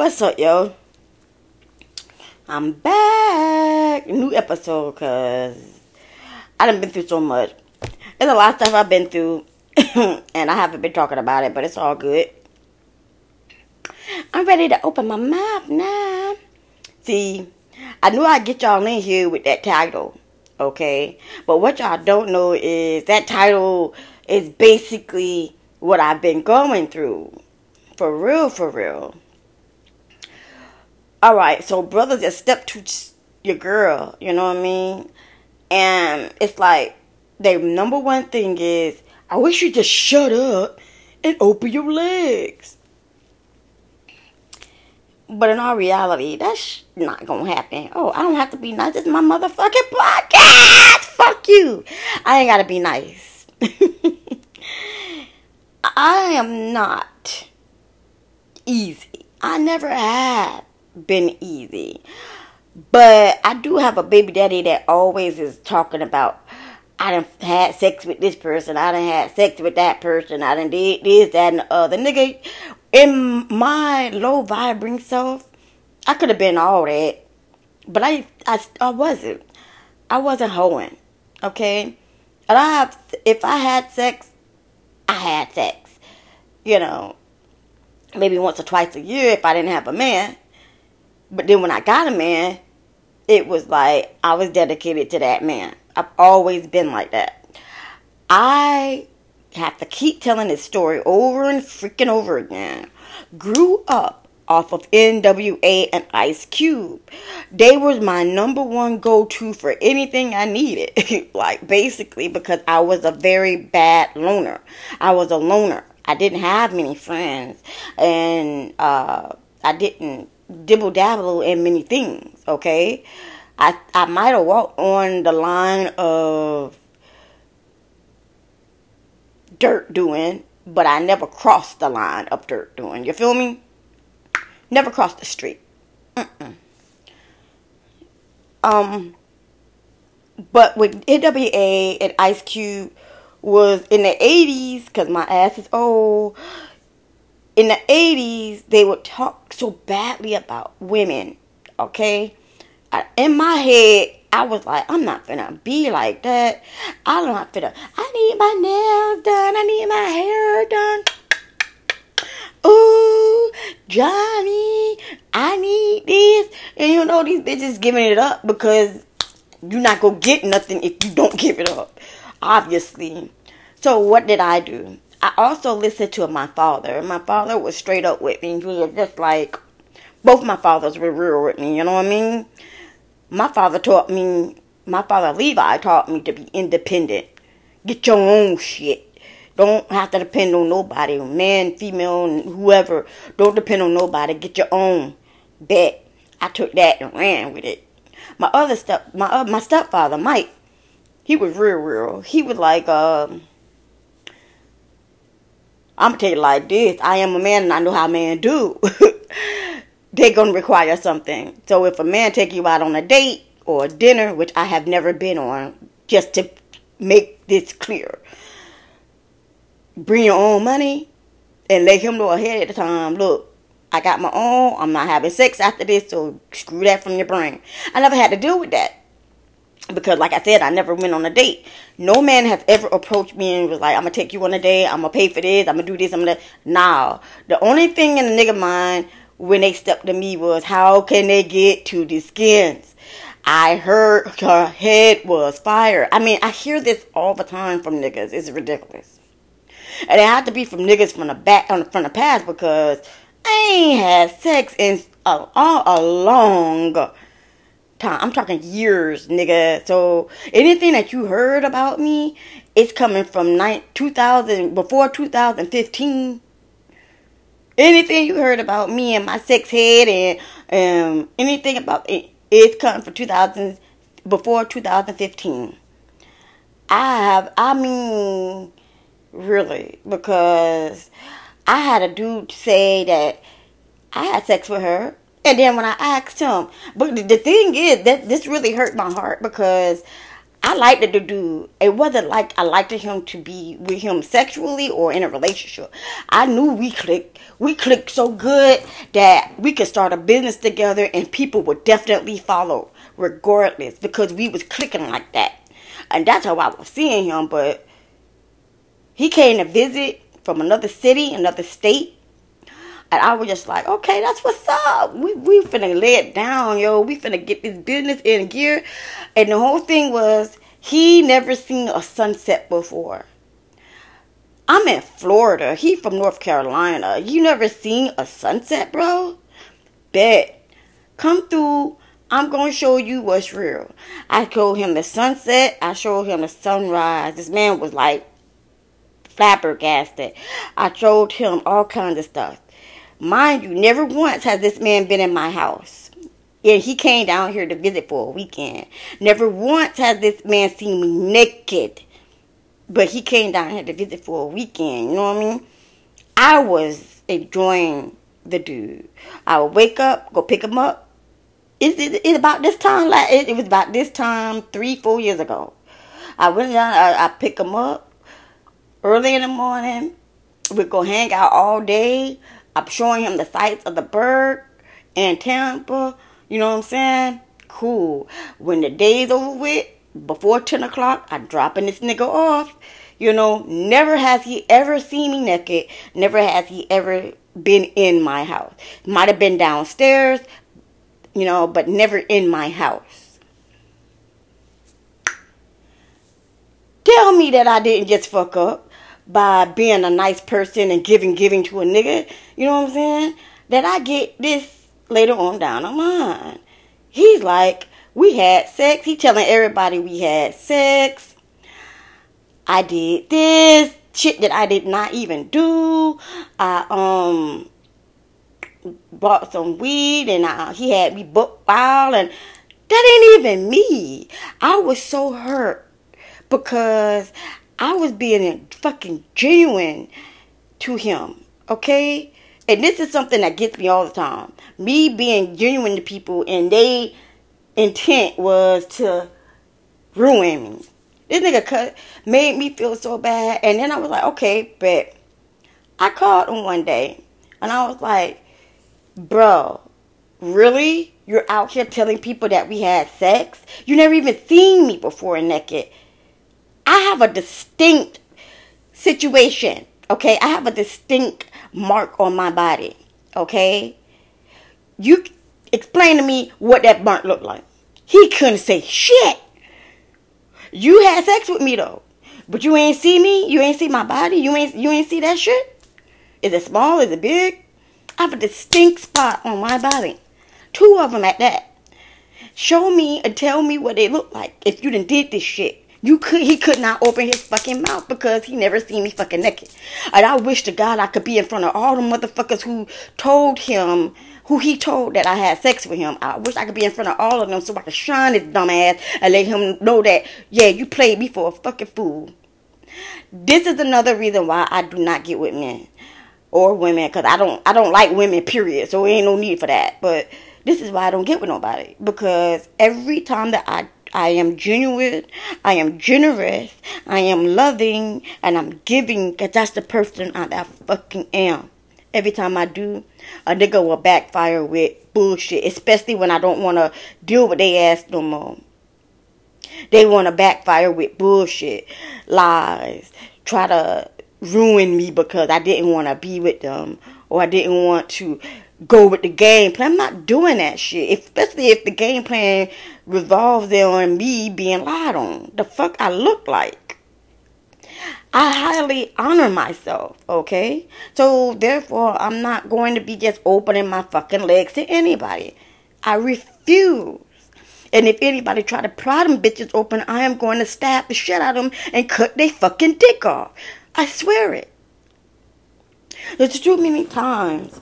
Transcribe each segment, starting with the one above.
What's up, yo? I'm back. New episode, cause I done been through so much. There's a lot of stuff I've been through, and I haven't been talking about it, but it's all good. I'm ready to open my mouth now. See, I knew I'd get y'all in here with that title, okay? But what y'all don't know is that title is basically what I've been going through. For real, for real. Alright, so brothers just step to your girl, you know what I mean? And it's like, their number one thing is, I wish you just shut up and open your legs. But in all reality, that's not gonna happen. Oh, I don't have to be nice. It's my motherfucking podcast. Fuck you. I ain't gotta be nice. I am not easy. I never have been easy. But I do have a baby daddy that always is talking about I done had sex with this person, I done had sex with that person, I done did this, that, and the other. Nigga, in my low vibrating self, I could have been all that. But I, I, I wasn't. I wasn't hoeing. Okay? And I have, if I had sex, I had sex. You know, maybe once or twice a year if I didn't have a man. But then when I got a man, it was like I was dedicated to that man. I've always been like that. I have to keep telling this story over and freaking over again. Grew up off of NWA and Ice Cube. They was my number one go to for anything I needed. like basically because I was a very bad loner. I was a loner. I didn't have many friends and uh, I didn't dibble dabble in many things, okay? I I might have walked on the line of dirt doing, but I never crossed the line of dirt doing. You feel me? Never crossed the street. Mm-mm. Um, but with NWA and Ice Cube was in the 80s, because my ass is old. In the 80s, they would talk so badly about women, okay? I, in my head, I was like, I'm not gonna be like that. I'm not gonna. I need my nails done. I need my hair done. Ooh, Johnny, I need this. And you know, these bitches giving it up because you're not gonna get nothing if you don't give it up. Obviously. So, what did I do? I also listened to my father. My father was straight up with me. He was just like, both my fathers were real with me, you know what I mean? My father taught me, my father Levi taught me to be independent. Get your own shit. Don't have to depend on nobody, man, female, whoever. Don't depend on nobody. Get your own. Bet. I took that and ran with it. My other step, my uh, my stepfather Mike, he was real, real. He was like, um, I'm gonna tell you like this. I am a man and I know how men do. They're gonna require something. So if a man take you out on a date or a dinner, which I have never been on, just to make this clear, bring your own money and let him know ahead of time. Look, I got my own. I'm not having sex after this, so screw that from your brain. I never had to deal with that because like I said, I never went on a date. No man has ever approached me and was like, I'm gonna take you on a date, I'm gonna pay for this, I'm gonna do this, I'm gonna nah. The only thing in the nigga mind when they stepped to me was how can they get to the skins? I heard her head was fire. I mean, I hear this all the time from niggas. It's ridiculous. And it had to be from niggas from the back on the front of the past because I ain't had sex in a, a long time. I'm talking years, nigga. So anything that you heard about me, it's coming from nine, 2000 before 2015. Anything you heard about me and my sex head and um, anything about it, it's coming from 2000 before 2015. I have, I mean, really, because I had a dude say that I had sex with her and then when I asked him, but the thing is that this really hurt my heart because I liked the dude. It wasn't like I liked him to be with him sexually or in a relationship. I knew we clicked. We clicked so good that we could start a business together and people would definitely follow regardless because we was clicking like that. And that's how I was seeing him. But he came to visit from another city, another state. And I was just like, okay, that's what's up. We we finna lay it down, yo. We finna get this business in gear. And the whole thing was he never seen a sunset before. I'm in Florida. He from North Carolina. You never seen a sunset, bro? Bet. Come through. I'm gonna show you what's real. I showed him the sunset. I showed him the sunrise. This man was like flabbergasted. I showed him all kinds of stuff. Mind you, never once has this man been in my house. And he came down here to visit for a weekend. Never once has this man seen me naked. But he came down here to visit for a weekend, you know what I mean? I was enjoying the dude. I would wake up, go pick him up. It's, it, it about this time, like it, it, was about this time three, four years ago. I went down, I, I pick him up early in the morning. We'd go hang out all day. I'm showing him the sights of the Burg and Tampa. You know what I'm saying? Cool. When the day's over with, before 10 o'clock, I'm dropping this nigga off. You know, never has he ever seen me naked. Never has he ever been in my house. Might have been downstairs, you know, but never in my house. Tell me that I didn't just fuck up by being a nice person and giving giving to a nigga. You know what I'm saying? That I get this later on down the line. He's like, we had sex. He telling everybody we had sex. I did this shit that I did not even do. I um bought some weed and I, he had me book wild and that ain't even me. I was so hurt because I was being fucking genuine to him, okay? And this is something that gets me all the time. Me being genuine to people and they intent was to ruin me. This nigga cut made me feel so bad and then I was like, okay, but I called him one day and I was like, bro, really? You're out here telling people that we had sex? You never even seen me before naked. I have a distinct situation. Okay, I have a distinct mark on my body. Okay, you explain to me what that burnt looked like. He couldn't say shit. You had sex with me though, but you ain't see me. You ain't see my body. You ain't you ain't see that shit. Is it small? Is it big? I have a distinct spot on my body. Two of them at that. Show me and tell me what they look like if you done did this shit. You could he could not open his fucking mouth because he never seen me fucking naked. And I wish to God I could be in front of all the motherfuckers who told him who he told that I had sex with him. I wish I could be in front of all of them so I could shine his dumb ass and let him know that, yeah, you played me for a fucking fool. This is another reason why I do not get with men or women because I don't I don't like women period. So ain't no need for that. But this is why I don't get with nobody because every time that I I am genuine. I am generous. I am loving. And I'm giving because that's the person I, I fucking am. Every time I do, a nigga will backfire with bullshit. Especially when I don't want to deal with their ass no more. They want to backfire with bullshit. Lies. Try to ruin me because I didn't want to be with them. Or I didn't want to go with the game plan. I'm not doing that shit. Especially if the game plan revolves on me being lied on. The fuck I look like. I highly honor myself, okay? So therefore I'm not going to be just opening my fucking legs to anybody. I refuse. And if anybody try to pry them bitches open, I am going to stab the shit out of them and cut their fucking dick off. I swear it. There's too many times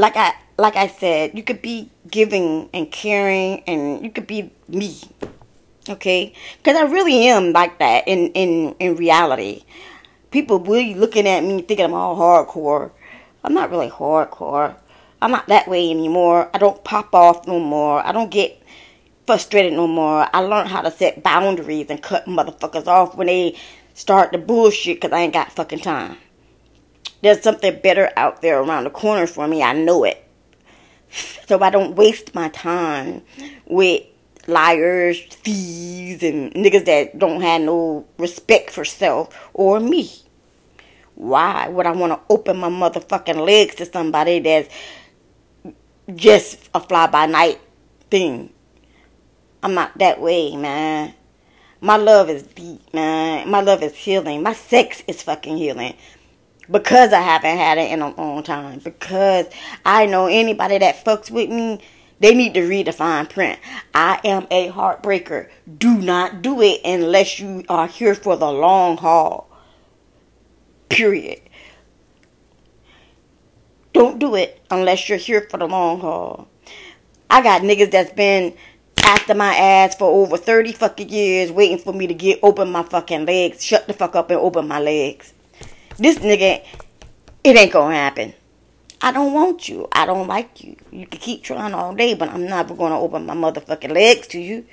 like I like I said, you could be giving and caring, and you could be me. Okay, because I really am like that in in in reality. People really looking at me thinking I'm all hardcore. I'm not really hardcore. I'm not that way anymore. I don't pop off no more. I don't get frustrated no more. I learned how to set boundaries and cut motherfuckers off when they start the bullshit because I ain't got fucking time. There's something better out there around the corner for me. I know it. So I don't waste my time with liars, thieves, and niggas that don't have no respect for self or me. Why would I want to open my motherfucking legs to somebody that's just a fly by night thing? I'm not that way, man. My love is deep, man. My love is healing. My sex is fucking healing because I haven't had it in a long time. Because I know anybody that fucks with me, they need to read the fine print. I am a heartbreaker. Do not do it unless you are here for the long haul. Period. Don't do it unless you're here for the long haul. I got niggas that's been after my ass for over 30 fucking years waiting for me to get open my fucking legs, shut the fuck up and open my legs. This nigga, it ain't gonna happen. I don't want you. I don't like you. You can keep trying all day, but I'm never gonna open my motherfucking legs to you.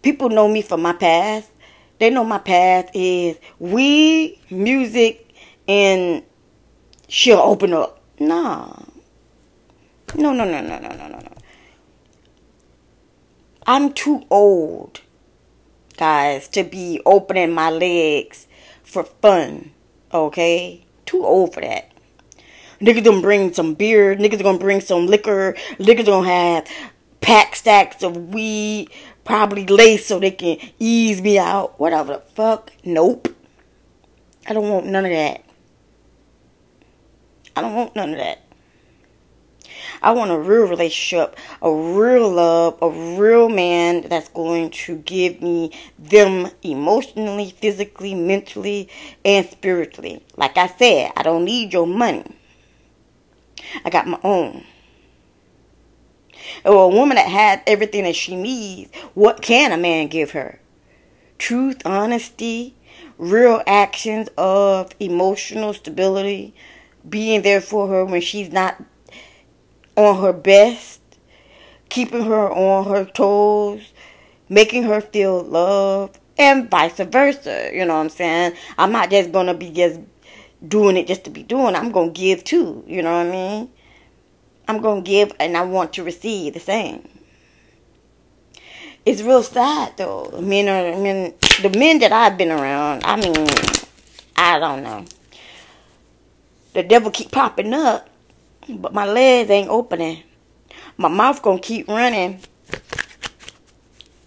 People know me from my past. They know my past is weed, music, and she'll open up. Nah. No, no, no, no, no, no, no, no. I'm too old, guys, to be opening my legs for fun. Okay? Too old for that. Niggas gonna bring some beer. Niggas gonna bring some liquor. Niggas gonna have pack stacks of weed, probably lace so they can ease me out. Whatever the fuck. Nope. I don't want none of that. I don't want none of that. I want a real relationship, a real love, a real man that's going to give me them emotionally, physically, mentally, and spiritually. Like I said, I don't need your money. I got my own. Or a woman that has everything that she needs, what can a man give her? Truth, honesty, real actions of emotional stability, being there for her when she's not on her best, keeping her on her toes, making her feel loved, and vice versa. You know what I'm saying? I'm not just gonna be just doing it just to be doing. I'm gonna give too. You know what I mean? I'm gonna give, and I want to receive the same. It's real sad though. Men are, I mean, the men that I've been around. I mean, I don't know. The devil keep popping up but my legs ain't opening. My mouth gonna keep running.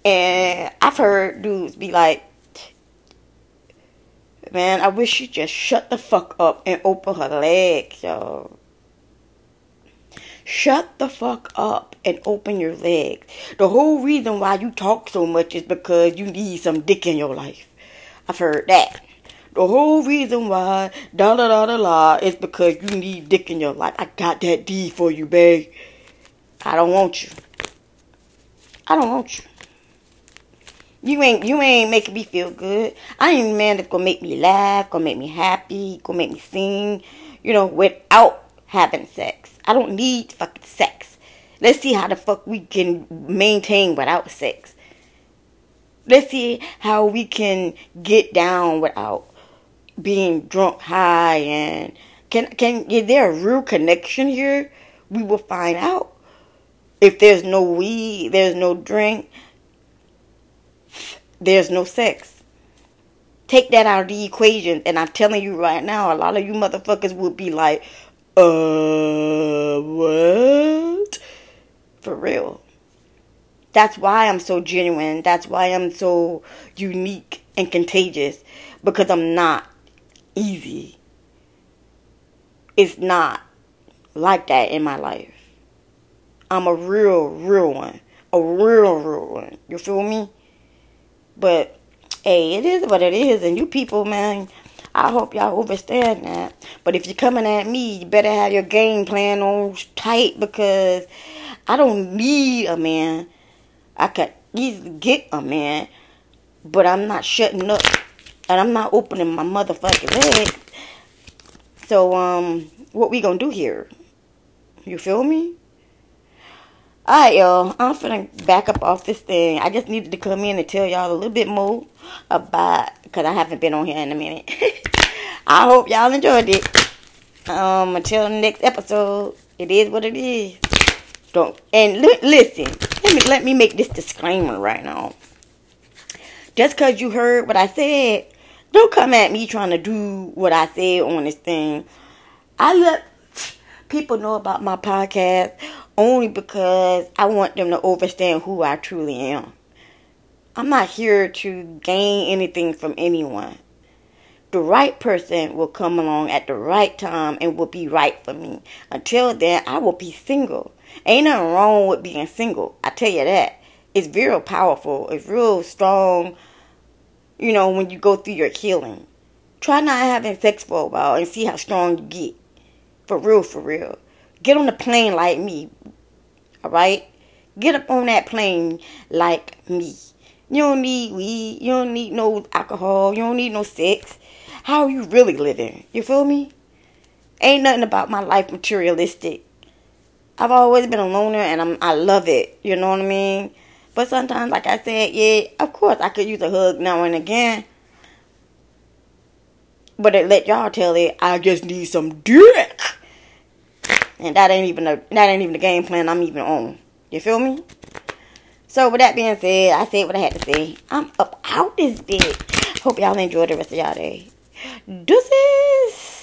And I've heard dudes be like, Man, I wish she just shut the fuck up and open her legs, yo. Shut the fuck up and open your legs. The whole reason why you talk so much is because you need some dick in your life. I've heard that. The whole reason why da da da da la is because you need dick in your life. I got that D for you, babe. I don't want you. I don't want you. You ain't you ain't making me feel good. I ain't a man that's gonna make me laugh, gonna make me happy, gonna make me sing, you know, without having sex. I don't need fucking sex. Let's see how the fuck we can maintain without sex. Let's see how we can get down without being drunk high and can can is there a real connection here? We will find out. If there's no weed, there's no drink, there's no sex. Take that out of the equation, and I'm telling you right now, a lot of you motherfuckers would be like, uh, what? For real. That's why I'm so genuine. That's why I'm so unique and contagious. Because I'm not easy. It's not like that in my life. I'm a real, real one. A real, real one. You feel me? But, hey, it is what it is. And you people, man, I hope y'all understand that. But if you're coming at me, you better have your game plan on tight because I don't need a man. I could easily get a man, but I'm not shutting up and I'm not opening my motherfucking leg. So, um, what we gonna do here? You feel me? Alright, y'all. I'm finna back up off this thing. I just needed to come in and tell y'all a little bit more about because I haven't been on here in a minute. I hope y'all enjoyed it. Um, until next episode, it is what it is. Don't and li- listen. Let me let me make this disclaimer right now. Just because you heard what I said, don't come at me trying to do what I said on this thing. I let people know about my podcast only because I want them to understand who I truly am. I'm not here to gain anything from anyone. The right person will come along at the right time and will be right for me. Until then, I will be single. Ain't nothing wrong with being single. I tell you that. It's real powerful. It's real strong, you know, when you go through your healing. Try not having sex for a while and see how strong you get. For real, for real. Get on the plane like me. Alright? Get up on that plane like me. You don't need weed. You don't need no alcohol. You don't need no sex. How are you really living? You feel me? Ain't nothing about my life materialistic. I've always been a loner and I'm I love it. You know what I mean? But sometimes, like I said, yeah, of course I could use a hug now and again. But it let y'all tell it I just need some dick. And that ain't even a that ain't even the game plan I'm even on. You feel me? So with that being said, I said what I had to say. I'm up out this bitch. Hope y'all enjoy the rest of y'all day. Deuces.